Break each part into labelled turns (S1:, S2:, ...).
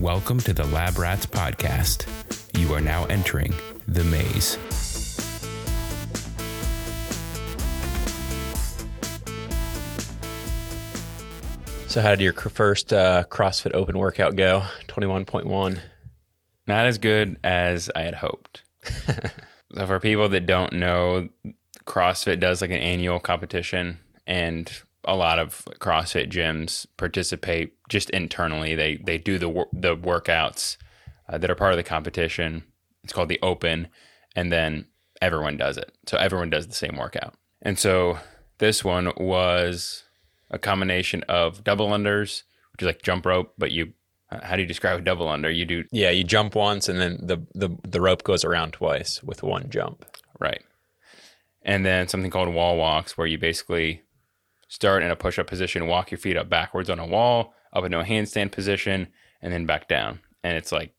S1: Welcome to the Lab Rats podcast. You are now entering the maze.
S2: So, how did your first uh, CrossFit Open workout go? Twenty-one point one.
S1: Not as good as I had hoped. so for people that don't know, CrossFit does like an annual competition, and a lot of CrossFit gyms participate just internally. They they do the the workouts uh, that are part of the competition. It's called the Open, and then everyone does it. So everyone does the same workout. And so this one was a combination of double unders, which is like jump rope, but you how do you describe a double under? You do
S2: Yeah, you jump once, and then the the the rope goes around twice with one jump.
S1: Right. And then something called wall walks, where you basically start in a push up position, walk your feet up backwards on a wall, up into a handstand position, and then back down. And it's like,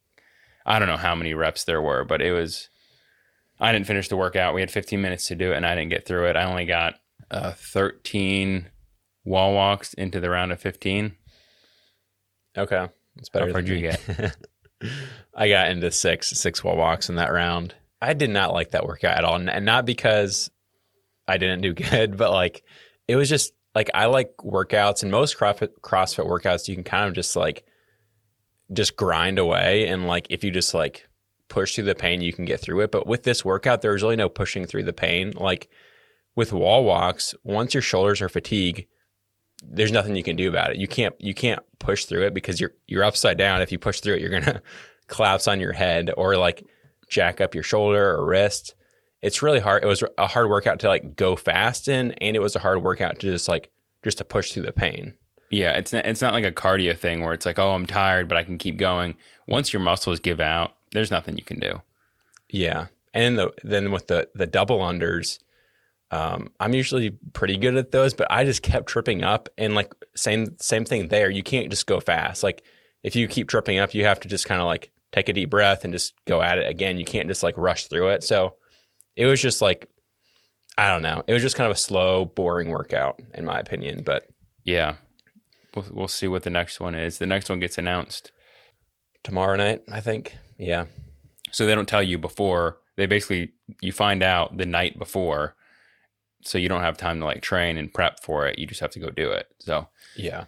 S1: I don't know how many reps there were, but it was, I didn't finish the workout. We had 15 minutes to do it, and I didn't get through it. I only got uh, 13 wall walks into the round of 15.
S2: Okay, it's better.
S1: How far did you get?
S2: I got into six six wall walks in that round. I did not like that workout at all, and not because I didn't do good, but like it was just like I like workouts, and most CrossFit CrossFit workouts you can kind of just like just grind away, and like if you just like push through the pain, you can get through it. But with this workout, there's really no pushing through the pain. Like with wall walks, once your shoulders are fatigued, there's nothing you can do about it. You can't you can't push through it because you're you're upside down. If you push through it, you're gonna collapse on your head or like jack up your shoulder or wrist. It's really hard. It was a hard workout to like go fast in, and it was a hard workout to just like just to push through the pain.
S1: Yeah, it's not, it's not like a cardio thing where it's like, oh, I'm tired, but I can keep going. Once your muscles give out, there's nothing you can do.
S2: Yeah, and the, then with the the double unders, um, I'm usually pretty good at those, but I just kept tripping up, and like same same thing there. You can't just go fast. Like if you keep tripping up, you have to just kind of like take a deep breath and just go at it again. You can't just like rush through it. So it was just like I don't know. It was just kind of a slow, boring workout in my opinion. But
S1: Yeah, we'll we'll see what the next one is. The next one gets announced,
S2: tomorrow night, I think. Yeah,
S1: so they don't tell you before. They basically you find out the night before, so you don't have time to like train and prep for it. You just have to go do it. So
S2: yeah.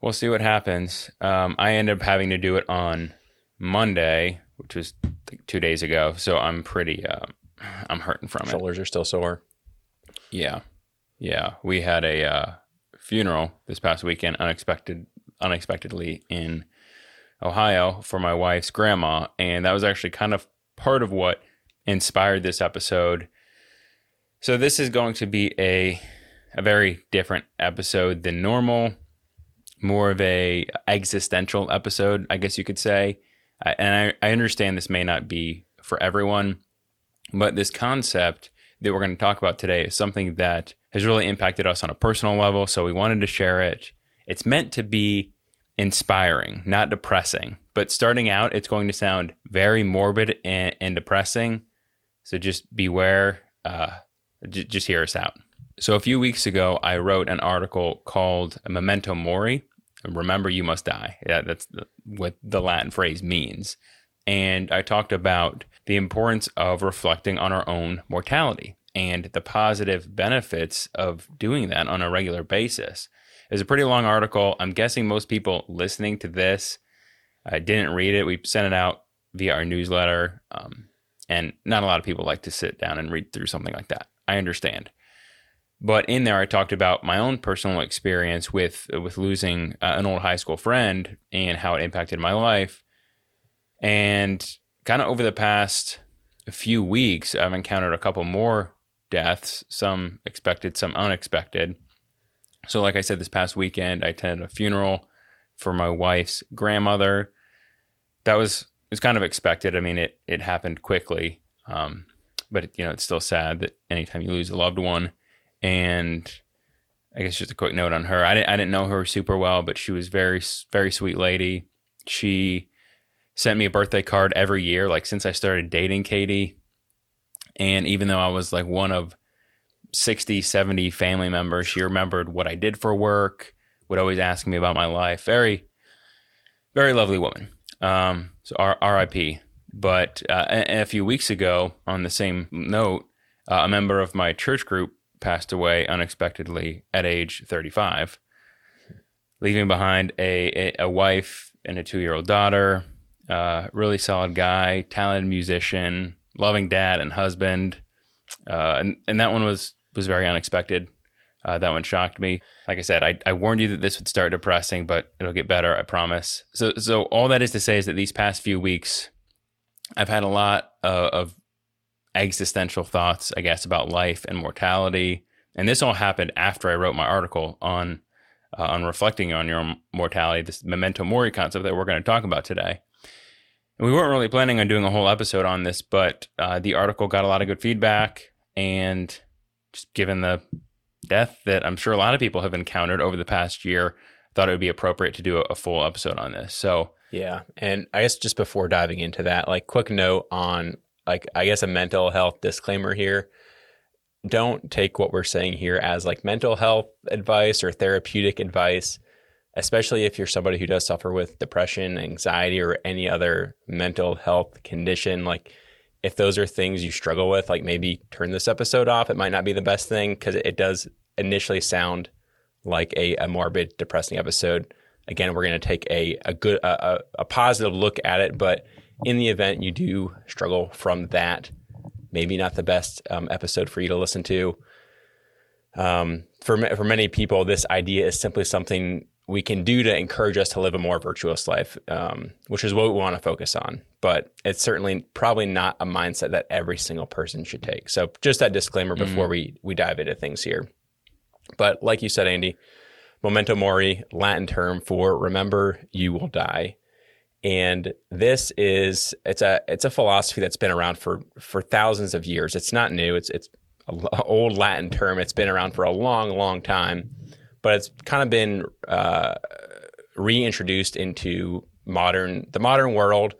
S1: we'll see what happens. Um, I ended up having to do it on Monday, which was like two days ago. So I'm pretty, uh, I'm hurting from it.
S2: Shoulders are still sore.
S1: Yeah, yeah. We had a uh, funeral this past weekend, unexpected, unexpectedly in Ohio for my wife's grandma, and that was actually kind of part of what inspired this episode. So this is going to be a a very different episode than normal, more of a existential episode, I guess you could say. I, and I, I understand this may not be for everyone, but this concept that we're going to talk about today is something that has really impacted us on a personal level. So we wanted to share it. It's meant to be inspiring, not depressing. But starting out, it's going to sound very morbid and, and depressing. So just beware. Uh, j- just hear us out. So a few weeks ago, I wrote an article called "Memento Mori." Remember, you must die. Yeah, that's the, what the Latin phrase means. And I talked about the importance of reflecting on our own mortality and the positive benefits of doing that on a regular basis. It's a pretty long article. I'm guessing most people listening to this uh, didn't read it. We sent it out via our newsletter, um, and not a lot of people like to sit down and read through something like that. I understand. But in there, I talked about my own personal experience with with losing uh, an old high school friend and how it impacted my life. And kind of over the past few weeks, I've encountered a couple more deaths, some expected, some unexpected. So, like I said, this past weekend, I attended a funeral for my wife's grandmother. That was was kind of expected. I mean, it it happened quickly, um, but you know, it's still sad that anytime you lose a loved one. And I guess just a quick note on her. I didn't I didn't know her super well, but she was very very sweet lady. She sent me a birthday card every year, like since I started dating Katie. And even though I was like one of 60, 70 family members, she remembered what I did for work, would always ask me about my life. Very, very lovely woman. Um, so R- R.I.P. But uh, a, a few weeks ago, on the same note, uh, a member of my church group passed away unexpectedly at age 35, leaving behind a, a, a wife and a two year old daughter. Uh, really solid guy, talented musician, loving dad and husband. Uh, and, and that one was, was very unexpected. Uh, that one shocked me. Like I said, I, I warned you that this would start depressing, but it'll get better, I promise. So, so all that is to say is that these past few weeks, I've had a lot uh, of existential thoughts, I guess, about life and mortality. And this all happened after I wrote my article on uh, on reflecting on your mortality, this memento mori concept that we're going to talk about today. We weren't really planning on doing a whole episode on this, but uh, the article got a lot of good feedback, and just given the death that I'm sure a lot of people have encountered over the past year, thought it would be appropriate to do a full episode on this. So
S2: yeah, and I guess just before diving into that, like quick note on like I guess a mental health disclaimer here. Don't take what we're saying here as like mental health advice or therapeutic advice, especially if you're somebody who does suffer with depression, anxiety, or any other mental health condition. Like, if those are things you struggle with, like maybe turn this episode off. It might not be the best thing because it does initially sound like a, a morbid, depressing episode. Again, we're going to take a, a good, a, a positive look at it, but in the event you do struggle from that, maybe not the best um, episode for you to listen to. Um, for for many people, this idea is simply something we can do to encourage us to live a more virtuous life, um, which is what we want to focus on. But it's certainly probably not a mindset that every single person should take. So just that disclaimer before mm-hmm. we we dive into things here. But like you said, Andy, memento mori, Latin term for remember you will die. And this is it's a it's a philosophy that's been around for for thousands of years. It's not new. It's it's an old Latin term. It's been around for a long, long time, but it's kind of been uh, reintroduced into modern the modern world,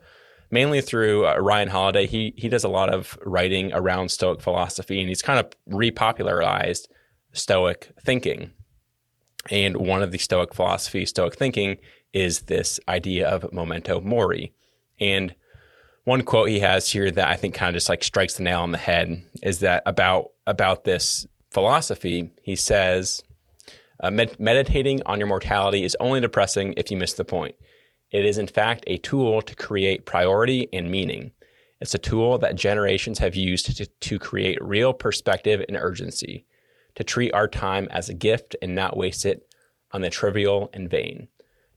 S2: mainly through uh, Ryan Holiday. He he does a lot of writing around Stoic philosophy, and he's kind of repopularized Stoic thinking. And one of the Stoic philosophy, Stoic thinking, is this idea of memento mori. And one quote he has here that I think kind of just like strikes the nail on the head is that about about this philosophy, he says, uh, med- meditating on your mortality is only depressing if you miss the point. It is in fact a tool to create priority and meaning. It's a tool that generations have used to, to create real perspective and urgency, to treat our time as a gift and not waste it on the trivial and vain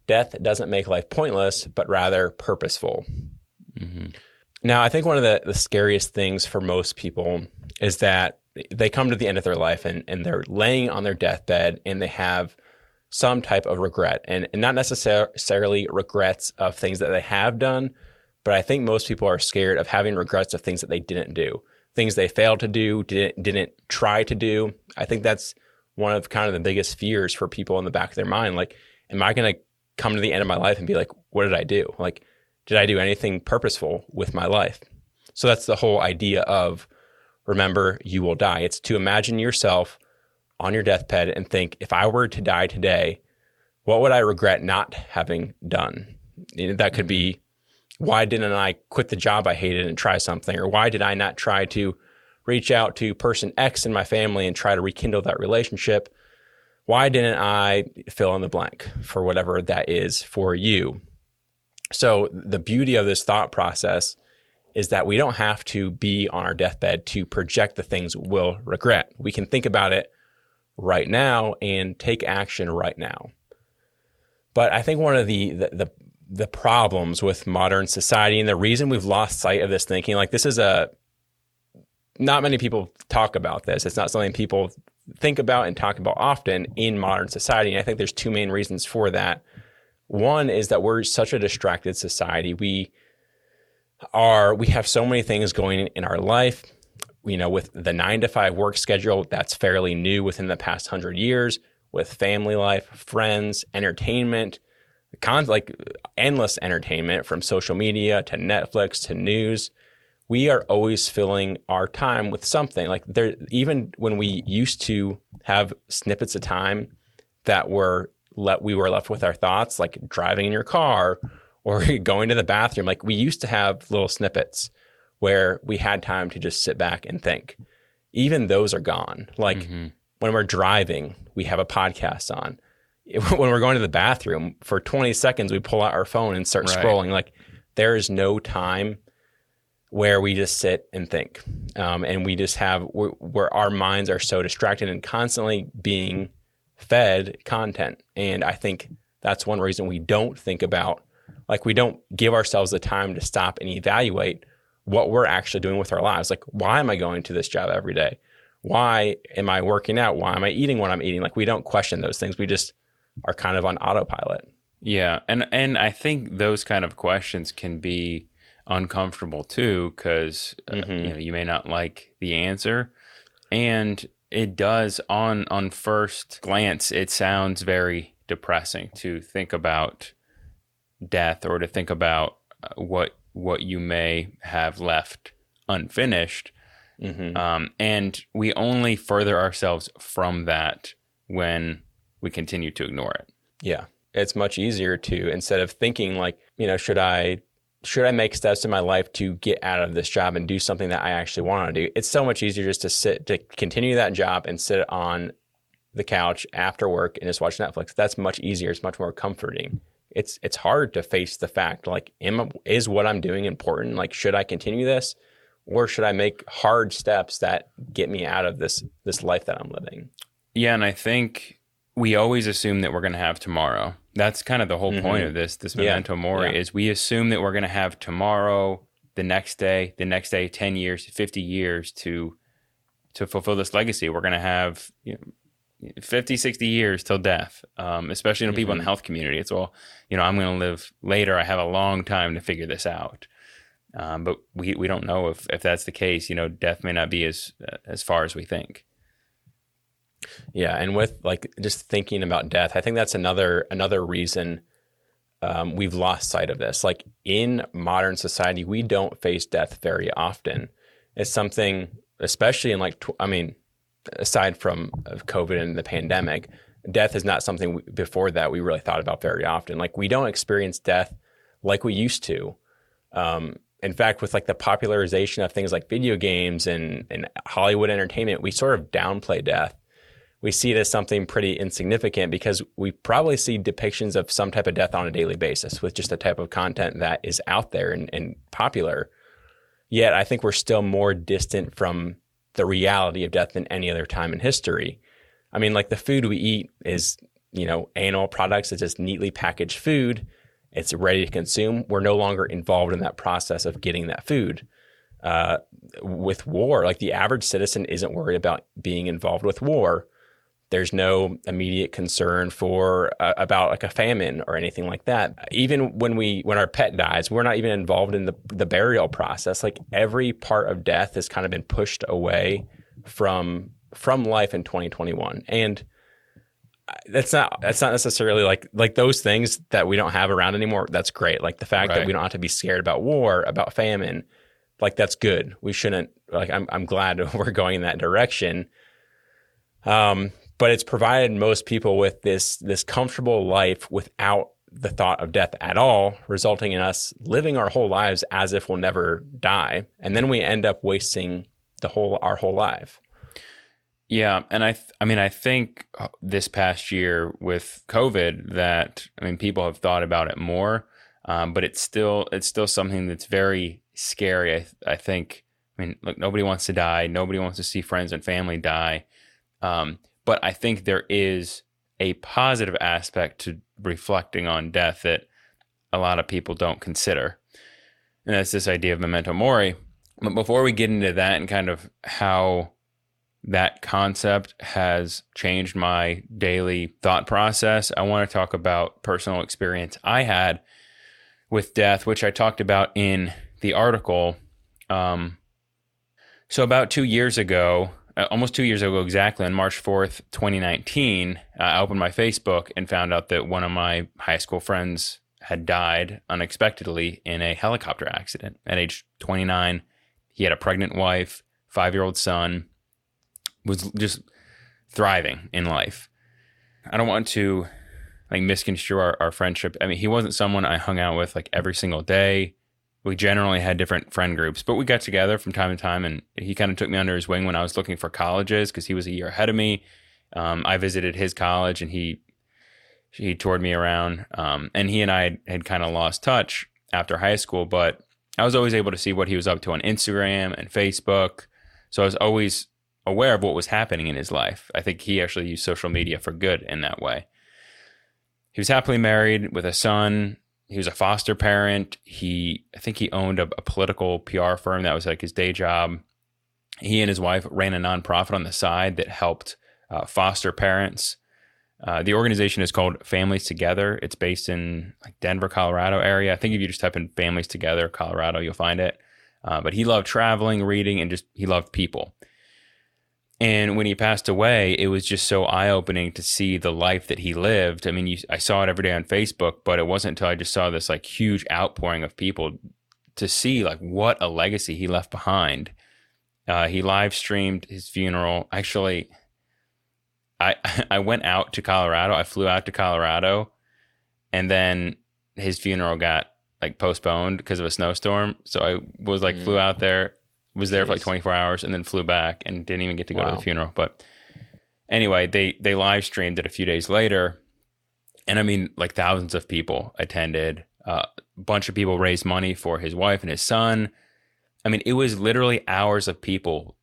S2: death doesn't make life pointless, but rather purposeful. Mm-hmm. Now, I think one of the, the scariest things for most people is that they come to the end of their life and, and they're laying on their deathbed and they have some type of regret and, and not necessarily regrets of things that they have done, but I think most people are scared of having regrets of things that they didn't do, things they failed to do, didn't, didn't try to do. I think that's one of kind of the biggest fears for people in the back of their mind. Like, am I going to come to the end of my life and be like, what did I do? Like, did I do anything purposeful with my life? So that's the whole idea of remember, you will die. It's to imagine yourself on your deathbed and think, if I were to die today, what would I regret not having done? That could be, mm-hmm. why didn't I quit the job I hated and try something? Or why did I not try to reach out to person X in my family and try to rekindle that relationship? why didn't I fill in the blank for whatever that is for you? So, the beauty of this thought process is that we don't have to be on our deathbed to project the things we'll regret. We can think about it right now and take action right now. But I think one of the, the, the the problems with modern society and the reason we've lost sight of this thinking like this is a not many people talk about this it's not something people think about and talk about often in modern society. And I think there's two main reasons for that. One is that we're such a distracted society. We are we have so many things going in our life. You know, with the nine to five work schedule, that's fairly new within the past hundred years. With family life, friends, entertainment, con- like endless entertainment from social media to Netflix to news we are always filling our time with something. Like there, even when we used to have snippets of time that were let we were left with our thoughts, like driving in your car or going to the bathroom. Like we used to have little snippets where we had time to just sit back and think. Even those are gone. Like
S1: Mm-hmm.
S2: when we're driving, we have a podcast on. When we're going to the bathroom, for 20 seconds, we pull out our phone and start
S1: Right.
S2: scrolling. Like there is no time where we just sit and think. Um, and we just have, where, where our minds are so distracted and constantly being fed content. And I think that's one reason we don't think about, like, we don't give ourselves the time to stop and evaluate what we're actually doing with our lives. Like, why am I going to this job every day? Why am I working out? Why am I eating what I'm eating? Like, we don't question those things. We just are kind of on autopilot.
S1: Yeah, and and I think those kind of questions can be uncomfortable too, because
S2: Mhm.
S1: you know you may not like the answer, and it does on on first glance it sounds very depressing to think about death or to think about uh, what what you may have left unfinished,
S2: hmm
S1: um, and we only further ourselves from that when we continue to ignore it.
S2: Yeah. It's much easier to instead of thinking like, you know, should I should I make steps in my life to get out of this job and do something that I actually want to do? It's so much easier just to sit to continue that job and sit on the couch after work and just watch Netflix. That's much easier. It's much more comforting. It's it's hard to face the fact like am is what I'm doing important? Like should I continue this or should I make hard steps that get me out of this this life that I'm living?
S1: Yeah, and I think we always assume that we're going to have tomorrow. That's kind of the whole point
S2: Mhm.
S1: of this this
S2: Yeah,
S1: memento mori
S2: yeah.
S1: is we assume that we're going to have tomorrow, the next day, the next day, 10 years, 50 years to to fulfill this legacy. We're going to have you know, 50, 60 years till death. Um, especially you know, people in the
S2: Mhm.
S1: health community. It's all, you know, I'm going to live later. I have a long time to figure this out. Um, but we, we don't know if, if that's the case. You know, death may not be as as far as we think.
S2: Yeah, and with like just thinking about death, I think that's another another reason um, we've lost sight of this. Like in modern society, we don't face death very often. It's something, especially in like, tw- I mean, aside from uh, COVID and the pandemic, death is not something we, before that we really thought about very often. Like we don't experience death like we used to. Um, in fact, with like the popularization of things like video games and, and Hollywood entertainment, we sort of downplay death we see it as something pretty insignificant because we probably see depictions of some type of death on a daily basis with just the type of content that is out there and, and popular. Yet I think we're still more distant from the reality of death than any other time in history. I mean, like the food we eat is, you know, animal products, it's just neatly packaged food. It's ready to consume. We're no longer involved in that process of getting that food. Uh, with war, like the average citizen isn't worried about being involved with war there's no immediate concern for uh, about like a famine or anything like that. Even when we when our pet dies we're not even involved in the the burial process. Like every part of death has kind of been pushed away from from life in 2021 and that's not that's not necessarily like like those things that we don't have around anymore that's great. Like the fact that we don't have to be scared about war about famine like that's good. We shouldn't like i'm, I'm glad we're going in that direction. Um, but it's provided most people with this this comfortable life without the thought of death at all, resulting in us living our whole lives as if we'll never die, and then we end up wasting the whole our whole life.
S1: Yeah, and I, th- I mean, I think uh, this past year with COVID, that I mean, people have thought about it more, um, but it's still, it's still something that's very scary. I, th- I think. I mean, look, nobody wants to die. Nobody wants to see friends and family die. Um, but I think there is a positive aspect to reflecting on death that a lot of people don't consider, and that's this idea of memento mori. But before we get into that and kind of how that concept has changed my daily thought process. I want to talk about personal experience I had with death, which I talked about in the article. Um, so, about two years ago, uh, almost two years ago exactly, on March 4th, 2019, uh, I opened my Facebook and found out that one of my high school friends had died unexpectedly in a helicopter accident at age 29. He had a pregnant wife, five year old son, was just thriving in life. I don't want to like misconstrue our, our friendship. I mean, he wasn't someone I hung out with like every single day. We generally had different friend groups, but we got together from time to time, and he kind of took me under his wing when I was looking for colleges because he was a year ahead of me. Um, I visited his college, and he he toured me around. Um, and he and I had, had kind of lost touch after high school, but I was always able to see what he was up to on Instagram and Facebook. So I was always aware of what was happening in his life. I think he actually used social media for good in that way. He was happily married with a son. He was a foster parent. He, I think he owned a, a political PR firm that was like his day job. He and his wife ran a nonprofit on the side that helped uh, foster parents. Uh, the organization is called Families Together. It's based in like Denver, Colorado area. I think if you just type in Families Together, Colorado, you'll find it. Uh, but he loved traveling, reading, and just he loved people. And when he passed away, it was just so eye opening to see the life that he lived. I mean, you, I saw it every day on Facebook, but it wasn't until I just saw this like huge outpouring of people to see like what a legacy he left behind. Uh, he live streamed his funeral. Actually, I I went out to Colorado. I flew out to Colorado, and then his funeral got like postponed because of a snowstorm. So I was like mm. flew out there, was there Jeez. for like 24 hours, and then flew back and didn't even get to go wow. to the funeral. But anyway, they they live streamed it a few days later, and I mean like thousands of people attended. A uh, bunch of people raised money for his wife and his son. I mean, it was literally hours of people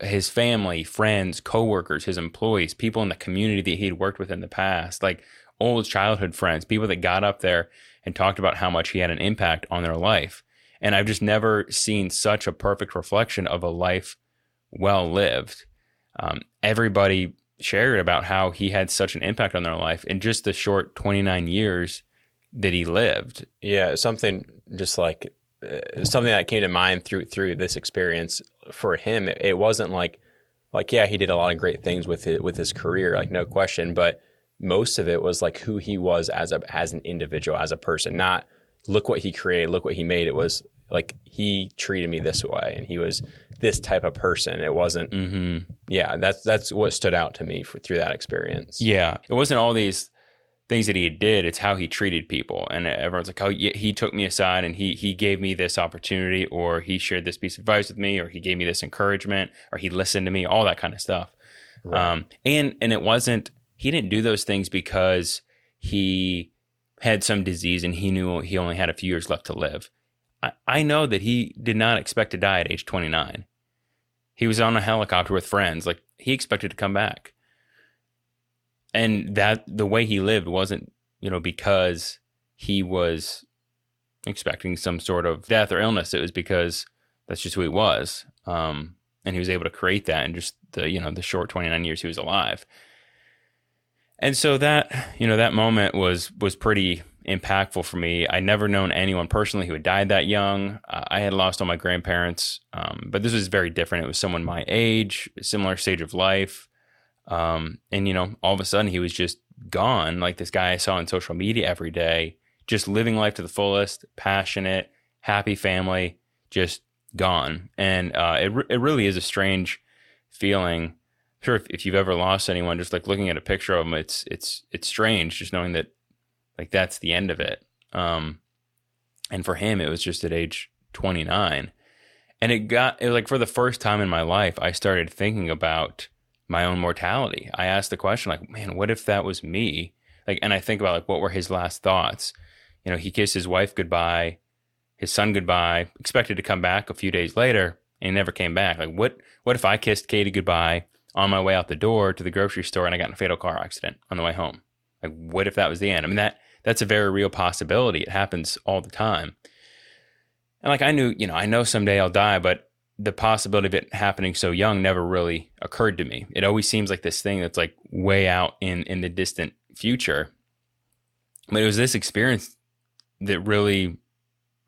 S1: his family, friends, coworkers, his employees, people in the community that he'd worked with in the past, like old childhood friends, people that got up there and talked about how much he had an impact on their life. And I've just never seen such a perfect reflection of a life well lived. Um, everybody shared about how he had such an impact on their life in just the short 29 years that he lived.
S2: Yeah, something just like uh, something that came to mind through through this experience for him. It, it, wasn't like like yeah, he did a lot of great things with it with his career, like no question, but most of it was like who he was as a as an individual, as a person. Not look what he created, look what he made. It was like he treated me this way, and he was this type of person. It wasn't. Mm-hmm. Yeah, that's that's what stood out to me for, through that experience.
S1: Yeah, it wasn't all these things that he did it's how he treated people and everyone's like oh yeah, he took me aside and he he gave me this opportunity or he shared this piece of advice with me or he gave me this encouragement or he listened to me all that kind of stuff right. um, and and it wasn't he didn't do those things because he had some disease and he knew he only had a few years left to live I, I know that he did not expect to die at age 29 he was on a helicopter with friends like he expected to come back. And that the way he lived wasn't you know because he was expecting some sort of death or illness it was because that's just who he was um, and he was able to create that in just the you know the short 29 years he was alive. And so that you know that moment was was pretty impactful for me i never known anyone personally who had died that young uh, i had lost all my grandparents um, but this was very different it was someone my age similar stage of life um, and you know, all of a sudden he was just gone. Like this guy I saw on social media every day, just living life to the fullest, passionate, happy family, just gone. And uh, it it really is a strange feeling. Sure, if, if you've ever lost anyone, just like looking at a picture of them, it's it's it's strange just knowing that like that's the end of it. Um, and for him, it was just at age 29, and it got it was like for the first time in my life, I started thinking about my own mortality. I asked the question like, man, what if that was me? Like, and I think about like, what were his last thoughts? You know, he kissed his wife goodbye, his son goodbye, expected to come back a few days later, and he never came back. Like, what, what if I kissed Katie goodbye on my way out the door to the grocery store and I got in a fatal car accident on the way home? Like, what if that was the end? I mean, that, that's a very real possibility. It happens all the time. And like, I knew, you know, I know someday I'll die, but the possibility of it happening so young never really occurred to me. It always seems like this thing that's like way out in in the distant future. But it was this experience that really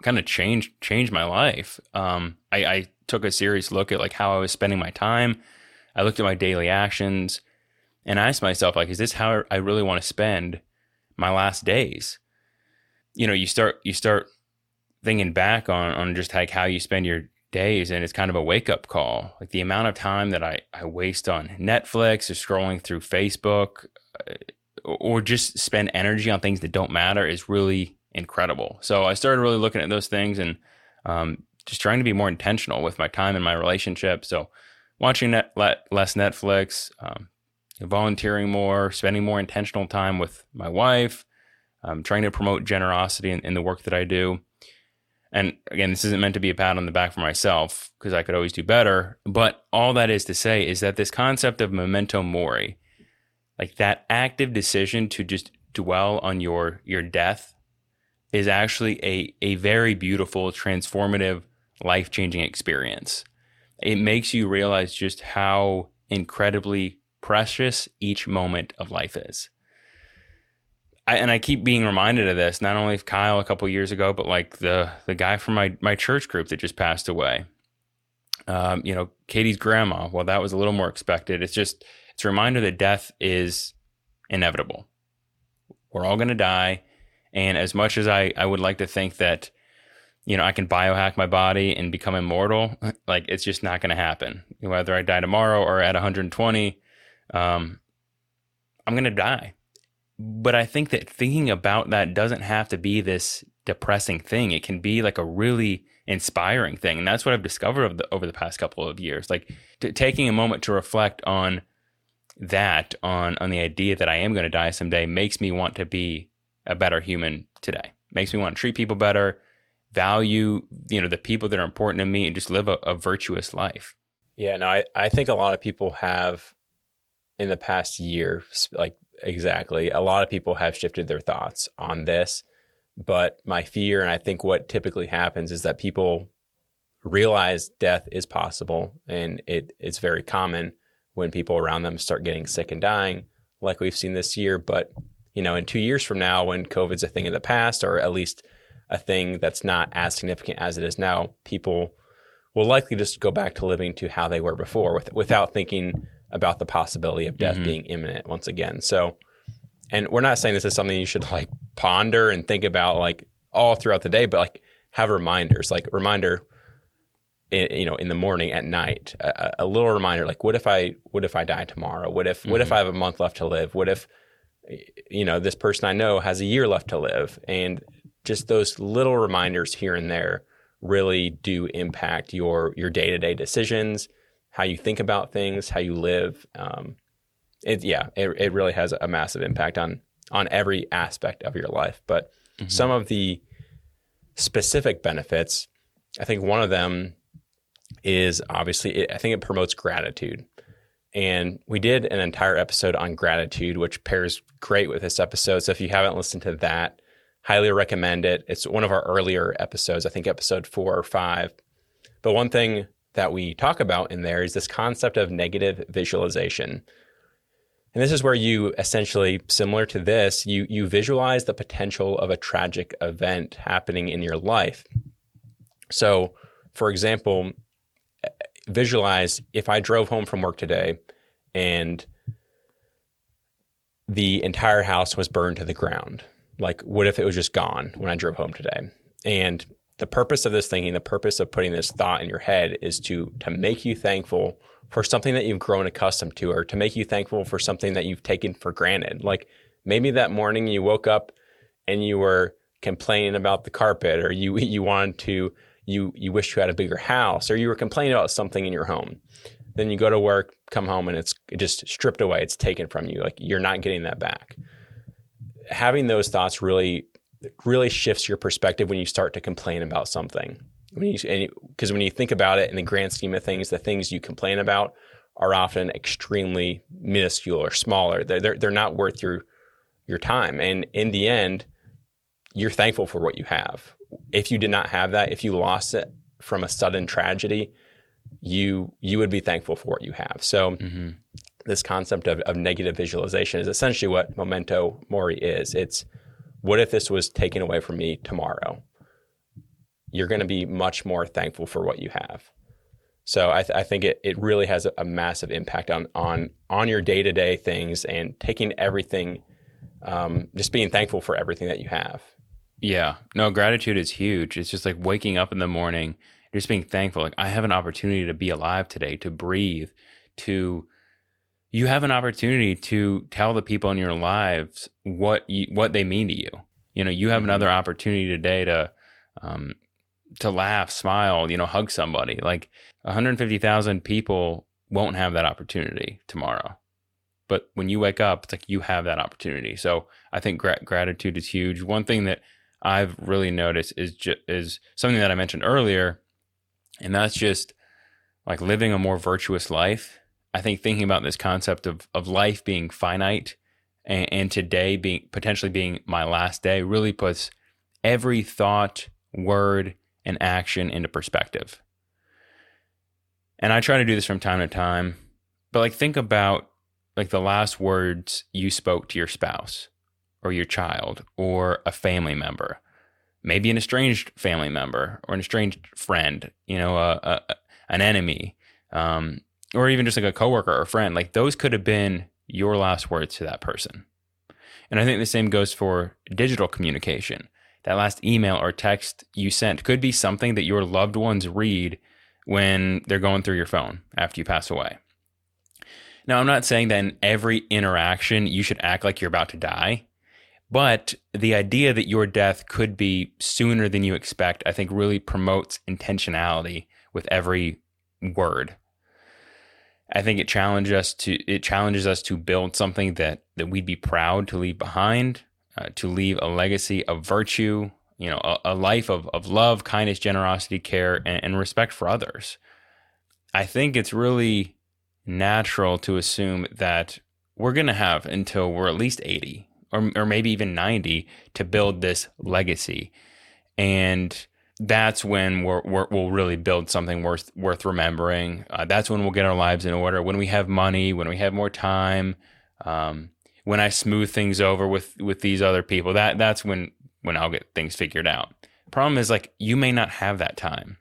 S1: kind of changed changed my life. Um, I, I took a serious look at like how I was spending my time. I looked at my daily actions and I asked myself like, is this how I really want to spend my last days? You know, you start you start thinking back on on just like how you spend your days and it's kind of a wake up call. Like the amount of time that I, I waste on Netflix or scrolling through Facebook, uh, or just spend energy on things that don't matter is really incredible. So I started really looking at those things and um, just trying to be more intentional with my time and my relationship. So watching net, less Netflix, um, volunteering more, spending more intentional time with my wife, um, trying to promote generosity in, in the work that I do. And again, this isn't meant to be a pat on the back for myself because I could always do better. But all that is to say is that this concept of memento mori, like that active decision to just dwell on your your death, is actually a a very beautiful, transformative, life changing experience. It makes you realize just how incredibly precious each moment of life is. I, and I keep being reminded of this, not only Kyle a couple years ago, but like the the guy from my my church group that just passed away. Um, you know, Katie's grandma. Well, that was a little more expected. It's just it's a reminder that death is inevitable. We're all going to die, and as much as I I would like to think that you know I can biohack my body and become immortal, like it's just not going to happen. Whether I die tomorrow or at 120, um, I'm going to die but I think that thinking about that doesn't have to be this depressing thing. It can be like a really inspiring thing. And that's what I've discovered the, over the past couple of years. Like t- taking a moment to reflect on that, on, on the idea that I am going to die someday makes me want to be a better human today. Makes me want to treat people better, value, you know, the people that are important to me and just live a, a virtuous life.
S2: Yeah, no, I, I think a lot of people have in the past year, like exactly. A lot of people have shifted their thoughts on this. But my fear, and I think what typically happens, is that people realize death is possible and it, it's very common when people around them start getting sick and dying, like we've seen this year. But, you know, in two years from now, when COVID's a thing of the past, or at least a thing that's not as significant as it is now, people will likely just go back to living to how they were before with, without thinking about the possibility of death mm-hmm. being imminent once again. So, and we're not saying this is something you should like ponder and think about like all throughout the day, but like have reminders, like reminder, in, you know, in the morning, at night, a, a, little reminder, like what if I, what if I die tomorrow? What if, mm-hmm. what if mm-hmm. I have a month left to live? What if, you know, this person I know has a year left to live? And just those little reminders here and there really do impact your your day to day decisions how you think about things, how you live. Um, it, yeah, it, it really has a massive impact on on every aspect of your life. But mm-hmm. some of the specific benefits, I think one of them is obviously, it, I think it promotes gratitude. And we did an entire episode on gratitude, which pairs great with this episode. So if you haven't listened to that, highly recommend it. It's one of our earlier episodes, I think episode four or five. But one thing that we talk about in there is this concept of negative visualization. And this is where you essentially, similar to this, you, you visualize the potential of a tragic event happening in your life. So, for example, visualize if I drove home from work today and the entire house was burned to the ground. Like, what if it was just gone when I drove home today? And the purpose of this thinking, the purpose of putting this thought in your head is to to make you thankful for something that you've grown accustomed to or to make you thankful for something that you've taken for granted. Like maybe that morning you woke up and you were complaining about the carpet or you you wanted to you you wish you had a bigger house or you were complaining about something in your home. Then you go to work, come home and it's just stripped away, it's taken from you. Like you're not getting that back. Having those thoughts really really shifts your perspective when you start to complain about something. Because when you think about it in the grand scheme of things, the things you complain about are often extremely minuscule or smaller. They're, they're, they're not worth your your time. And in the end, you're thankful for what you have. If you did not have that, if you lost it from a sudden tragedy, you you would be thankful for what you have. So mm-hmm. this concept of, of negative visualization is essentially what memento mori is. It's what if this was taken away from me tomorrow? You're going to be much more thankful for what you have. So I, th- I think it, it really has a, a, massive impact on on on your day to day things and taking everything, um, just being thankful for everything that you have.
S1: Yeah, no, gratitude is huge. It's just like waking up in the morning, just being thankful. Like I have an opportunity to be alive today, to breathe, to you have an opportunity to tell the people in your lives what you, what they mean to you. You know, you have another opportunity today to um, to laugh, smile, you know, hug somebody. Like 150,000 people won't have that opportunity tomorrow. But when you wake up, it's like you have that opportunity. So I think gra- gratitude is huge. One thing that I've really noticed is ju- is something that I mentioned earlier, and that's just like living a more virtuous life. I think thinking about this concept of of life being finite and, and today being potentially being my last day really puts every thought, word, and action into perspective. And I try to do this from time to time, but like think about like the last words you spoke to your spouse or your child or a family member, maybe an estranged family member or an estranged friend, you know, a, a an enemy, um, or even just like a coworker or friend. Like those could have been your last words to that person. And I think the same goes for digital communication. That last email or text you sent could be something that your loved ones read when they're going through your phone after you pass away. Now, I'm not saying that in every interaction you should act like you're about to die, but the idea that your death could be sooner than you expect, I think really promotes intentionality with every word. I think it challenges us to it challenges us to build something that that we'd be proud to leave behind, uh, to leave a legacy of virtue, you know, a, a, life of of love, kindness, generosity, care, and, and respect for others. I think it's really natural to assume that we're going to have until we're at least 80 or, or maybe even 90 to build this legacy. And that's when we will really build something worth worth remembering. Uh, that's when we'll get our lives in order. When we have money, when we have more time, um, when I smooth things over with with these other people, that that's when when I'll get things figured out. Problem is like you may not have that time.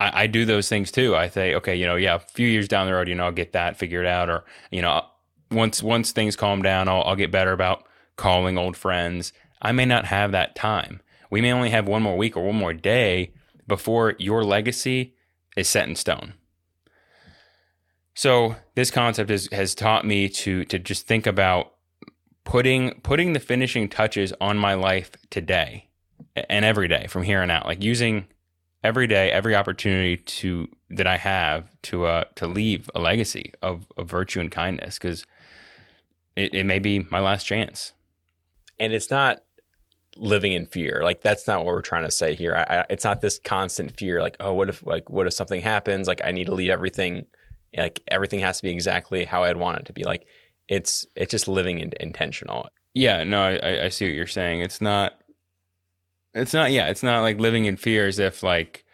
S1: I, I do those things too. I say, okay, you know, yeah, a few years down the road, you know, I'll get that figured out, or you know, once once things calm down, I'll, I'll get better about calling old friends. I may not have that time we may only have one more week or one more day before your legacy is set in stone. So this concept is, has taught me to to just think about putting putting the finishing touches on my life today and every day from here on out. Like using every day, every opportunity to that I have to uh to leave a legacy of, of virtue and kindness because it, it may be my last chance.
S2: And it's not living in fear. Like that's not what we're trying to say here. I, I, it's not this constant fear. Like, oh, what if like what if something happens? Like I need to leave everything. Like everything has to be exactly how I'd want it to be. Like it's it's just living in, intentional.
S1: Yeah, no, I, I see what you're saying. It's not. It's not. Yeah, it's not like living in fear as if like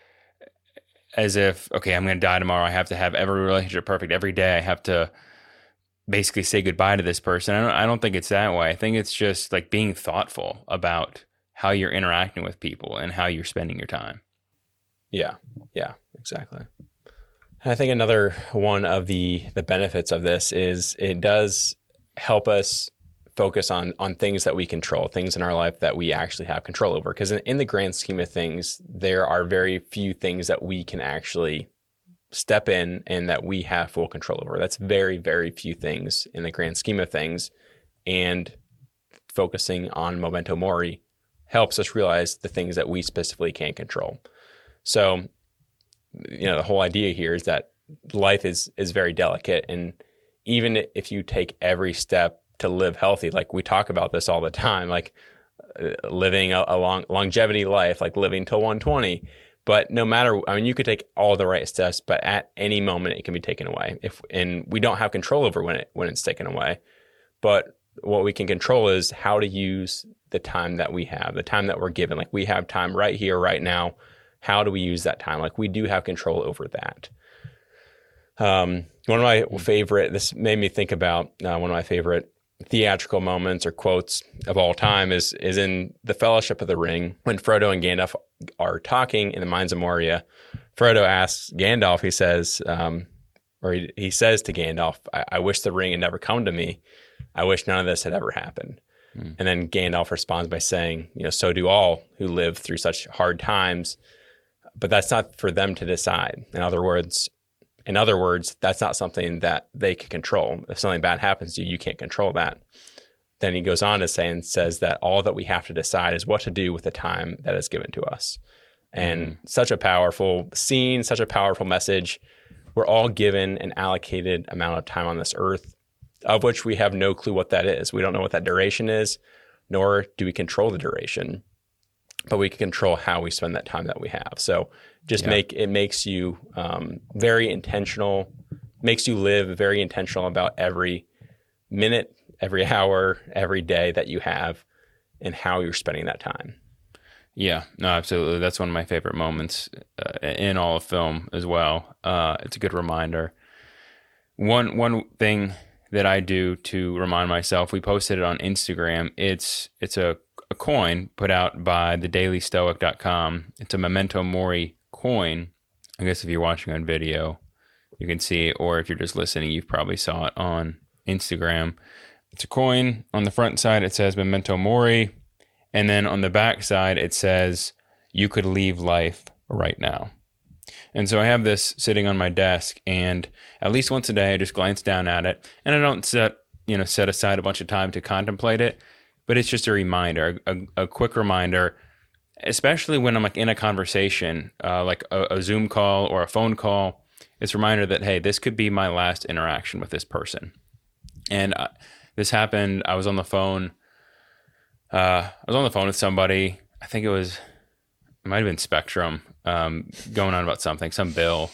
S1: as if okay, I'm going to die tomorrow. I have to have every relationship perfect every day. I have to basically say goodbye to this person. I don't, I don't think it's that way. I think it's just like being thoughtful about how you're interacting with people and how you're spending your time.
S2: Yeah. Yeah, exactly. And I think another one of the the benefits of this is it does help us focus on on things that we control, things in our life that we actually have control over. Because in, in the grand scheme of things, there are very few things that we can actually step in and that we have full control over. That's very, very few things in the grand scheme of things. And focusing on memento mori helps us realize the things that we specifically can't control. So, you know, the whole idea here is that life is is very delicate and even if you take every step to live healthy, like we talk about this all the time, like uh, living a, a long longevity life, like living till 120, but no matter, I mean, you could take all the right steps, but at any moment it can be taken away. If and we don't have control over when it when it's taken away. But what we can control is how to use the time that we have, the time that we're given. Like we have time right here, right now. How do we use that time? Like we do have control over that. Um, one of my favorite. This made me think about uh, one of my favorite theatrical moments or quotes of all time is is in the Fellowship of the Ring when Frodo and Gandalf are talking in the Mines of Moria. Frodo asks Gandalf. He says, um, or he, he says to Gandalf, I, "I wish the ring had never come to me. I wish none of this had ever happened." Mm. And then Gandalf responds by saying, "You know, so do all who live through such hard times, but that's not for them to decide." In other words, In other words, that's not something that they can control. If something bad happens to you, you can't control that. Then he goes on to say and says that all that we have to decide is what to do with the time that is given to us. And mm. such a powerful scene, such a powerful message. We're all given an allocated amount of time on this earth, of which we have no clue what that is. We don't know what that duration is, nor do we control the duration, but we can control how we spend that time that we have. So just yeah. make it makes you um, very intentional, makes you live very intentional about every minute, every hour, every day that you have, and how you're spending that time.
S1: Yeah, no, absolutely. That's one of my favorite moments uh, in all of film as well. Uh, it's a good reminder. One one thing that I do to remind myself, we posted it on Instagram. It's it's a, a coin put out by the dailystoic.com. It's a memento mori coin. I guess if you're watching on video, you can see or if you're just listening, you've probably saw it on Instagram. It's a coin. On the front side, it says memento mori. And then on the back side, it says, you could leave life right now. And so I have this sitting on my desk, and at least once a day, I just glance down at it, and I don't set you know set aside a bunch of time to contemplate it, but it's just a reminder, a, a quick reminder, especially when I'm like in a conversation, uh, like a, a Zoom call or a phone call. It's a reminder that hey, this could be my last interaction with this person, and uh, this happened. I was on the phone uh, I was on the phone with somebody. I think it was, it might have been Spectrum, um, going on about something, some bill,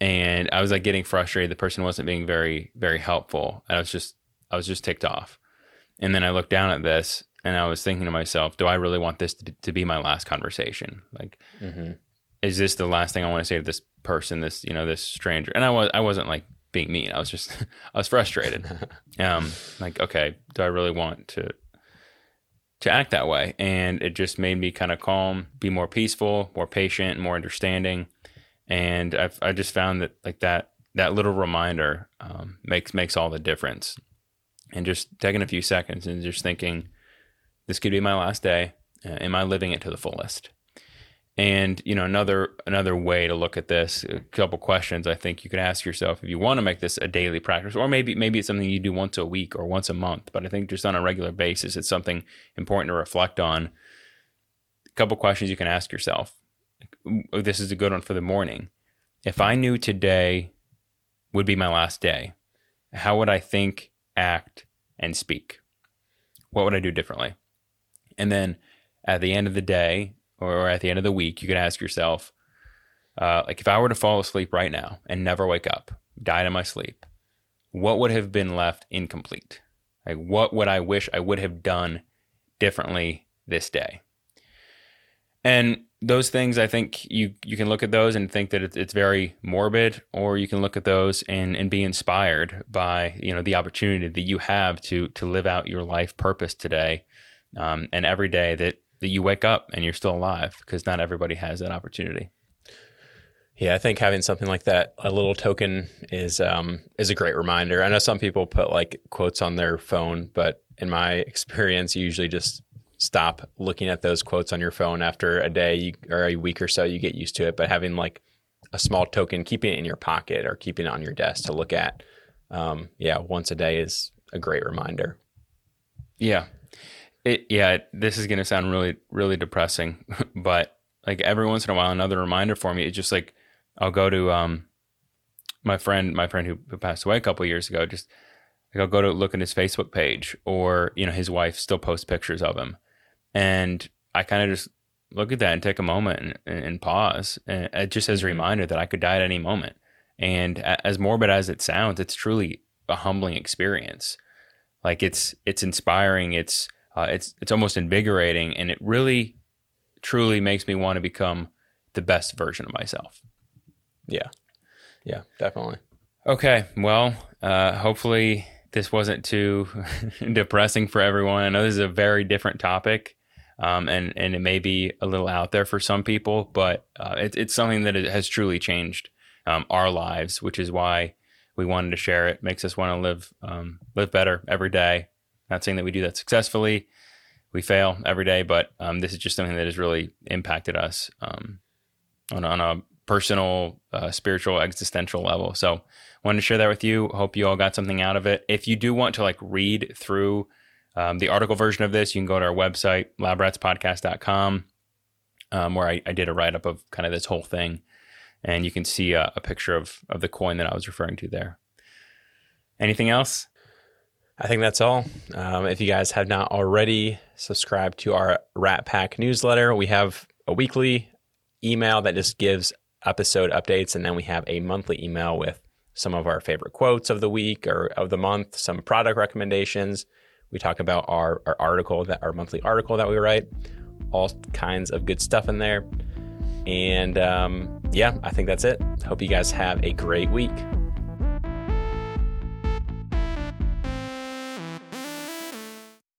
S1: and I was like getting frustrated. The person wasn't being very, very helpful. And I was just, I was just ticked off. And then I looked down at this, and I was thinking to myself, do I really want this to, to be my last conversation? Like, mm-hmm. is this the last thing I want to say to this person, this, you know, this stranger? And I was, I wasn't like being mean. I was just, I was frustrated. um, like, okay, do I really want to to act that way. And it just made me kind of calm, be more peaceful, more patient, more understanding. And I've, I just found that like that, that little reminder um, makes, makes all the difference. And just taking a few seconds and just thinking, this could be my last day. Uh, am I living it to the fullest? And you know, another another way to look at this, a couple questions I think you could ask yourself if you want to make this a daily practice, or maybe maybe it's something you do once a week or once a month. But I think just on a regular basis, it's something important to reflect on. A couple questions you can ask yourself. This is a good one for the morning. If I knew today would be my last day, how would I think, act, and speak? What would I do differently? And then at the end of the day, or at the end of the week, you can ask yourself, uh, like, if I were to fall asleep right now and never wake up, died in my sleep, what would have been left incomplete? Like, what would I wish I would have done differently this day? And those things, I think you you can look at those and think that it's, it's very morbid, or you can look at those and, and be inspired by you know the opportunity that you have to to live out your life purpose today, um, and every day that that you wake up and you're still alive because not everybody has that opportunity.
S2: Yeah, I think having something like that, a little token, is um, is a great reminder. I know some people put like quotes on their phone, but in my experience, you usually just stop looking at those quotes on your phone after a day or a week or so. You get used to it, but having like a small token, keeping it in your pocket or keeping it on your desk to look at, um, yeah, once a day is a great reminder.
S1: Yeah, it, yeah, this is going to sound really, really depressing, but like every once in a while, another reminder for me. It's just like I'll go to um my friend, my friend who, who passed away a couple years ago. Just like I'll go to look at his Facebook page, or you know, his wife still posts pictures of him, and I kind of just look at that and take a moment and, and, pause, and it just as a mm-hmm. reminder that I could die at any moment. And as morbid as it sounds, it's truly a humbling experience. Like it's it's inspiring. It's uh, it's it's almost invigorating, and it really, truly makes me want to become the best version of myself.
S2: Yeah, yeah, definitely.
S1: Okay, well, uh, hopefully this wasn't too depressing for everyone. I know this is a very different topic, um, and and it may be a little out there for some people, but uh, it, it's something that has truly changed um, our lives, which is why we wanted to share it. Makes us want to live um, live better every day, not saying that we do that successfully. We fail every day, but um, this is just something that has really impacted us um, on, on, a personal, uh, spiritual, existential level. So, wanted to share that with you. Hope you all got something out of it. If you do want to like read through um, the article version of this, you can go to our website, labratspodcast.com, um, where I, I, did a write up of kind of this whole thing. And you can see a, a picture of, of the coin that I was referring to there. Anything else?
S2: I think that's all. Um, if you guys have not already subscribed to our Rat Pack newsletter, we have a weekly email that just gives episode updates, and then we have a monthly email with some of our favorite quotes of the week or of the month, some product recommendations. We talk about our, our article that our monthly article that we write, all kinds of good stuff in there. And um, yeah, I think that's it. Hope you guys have a great week.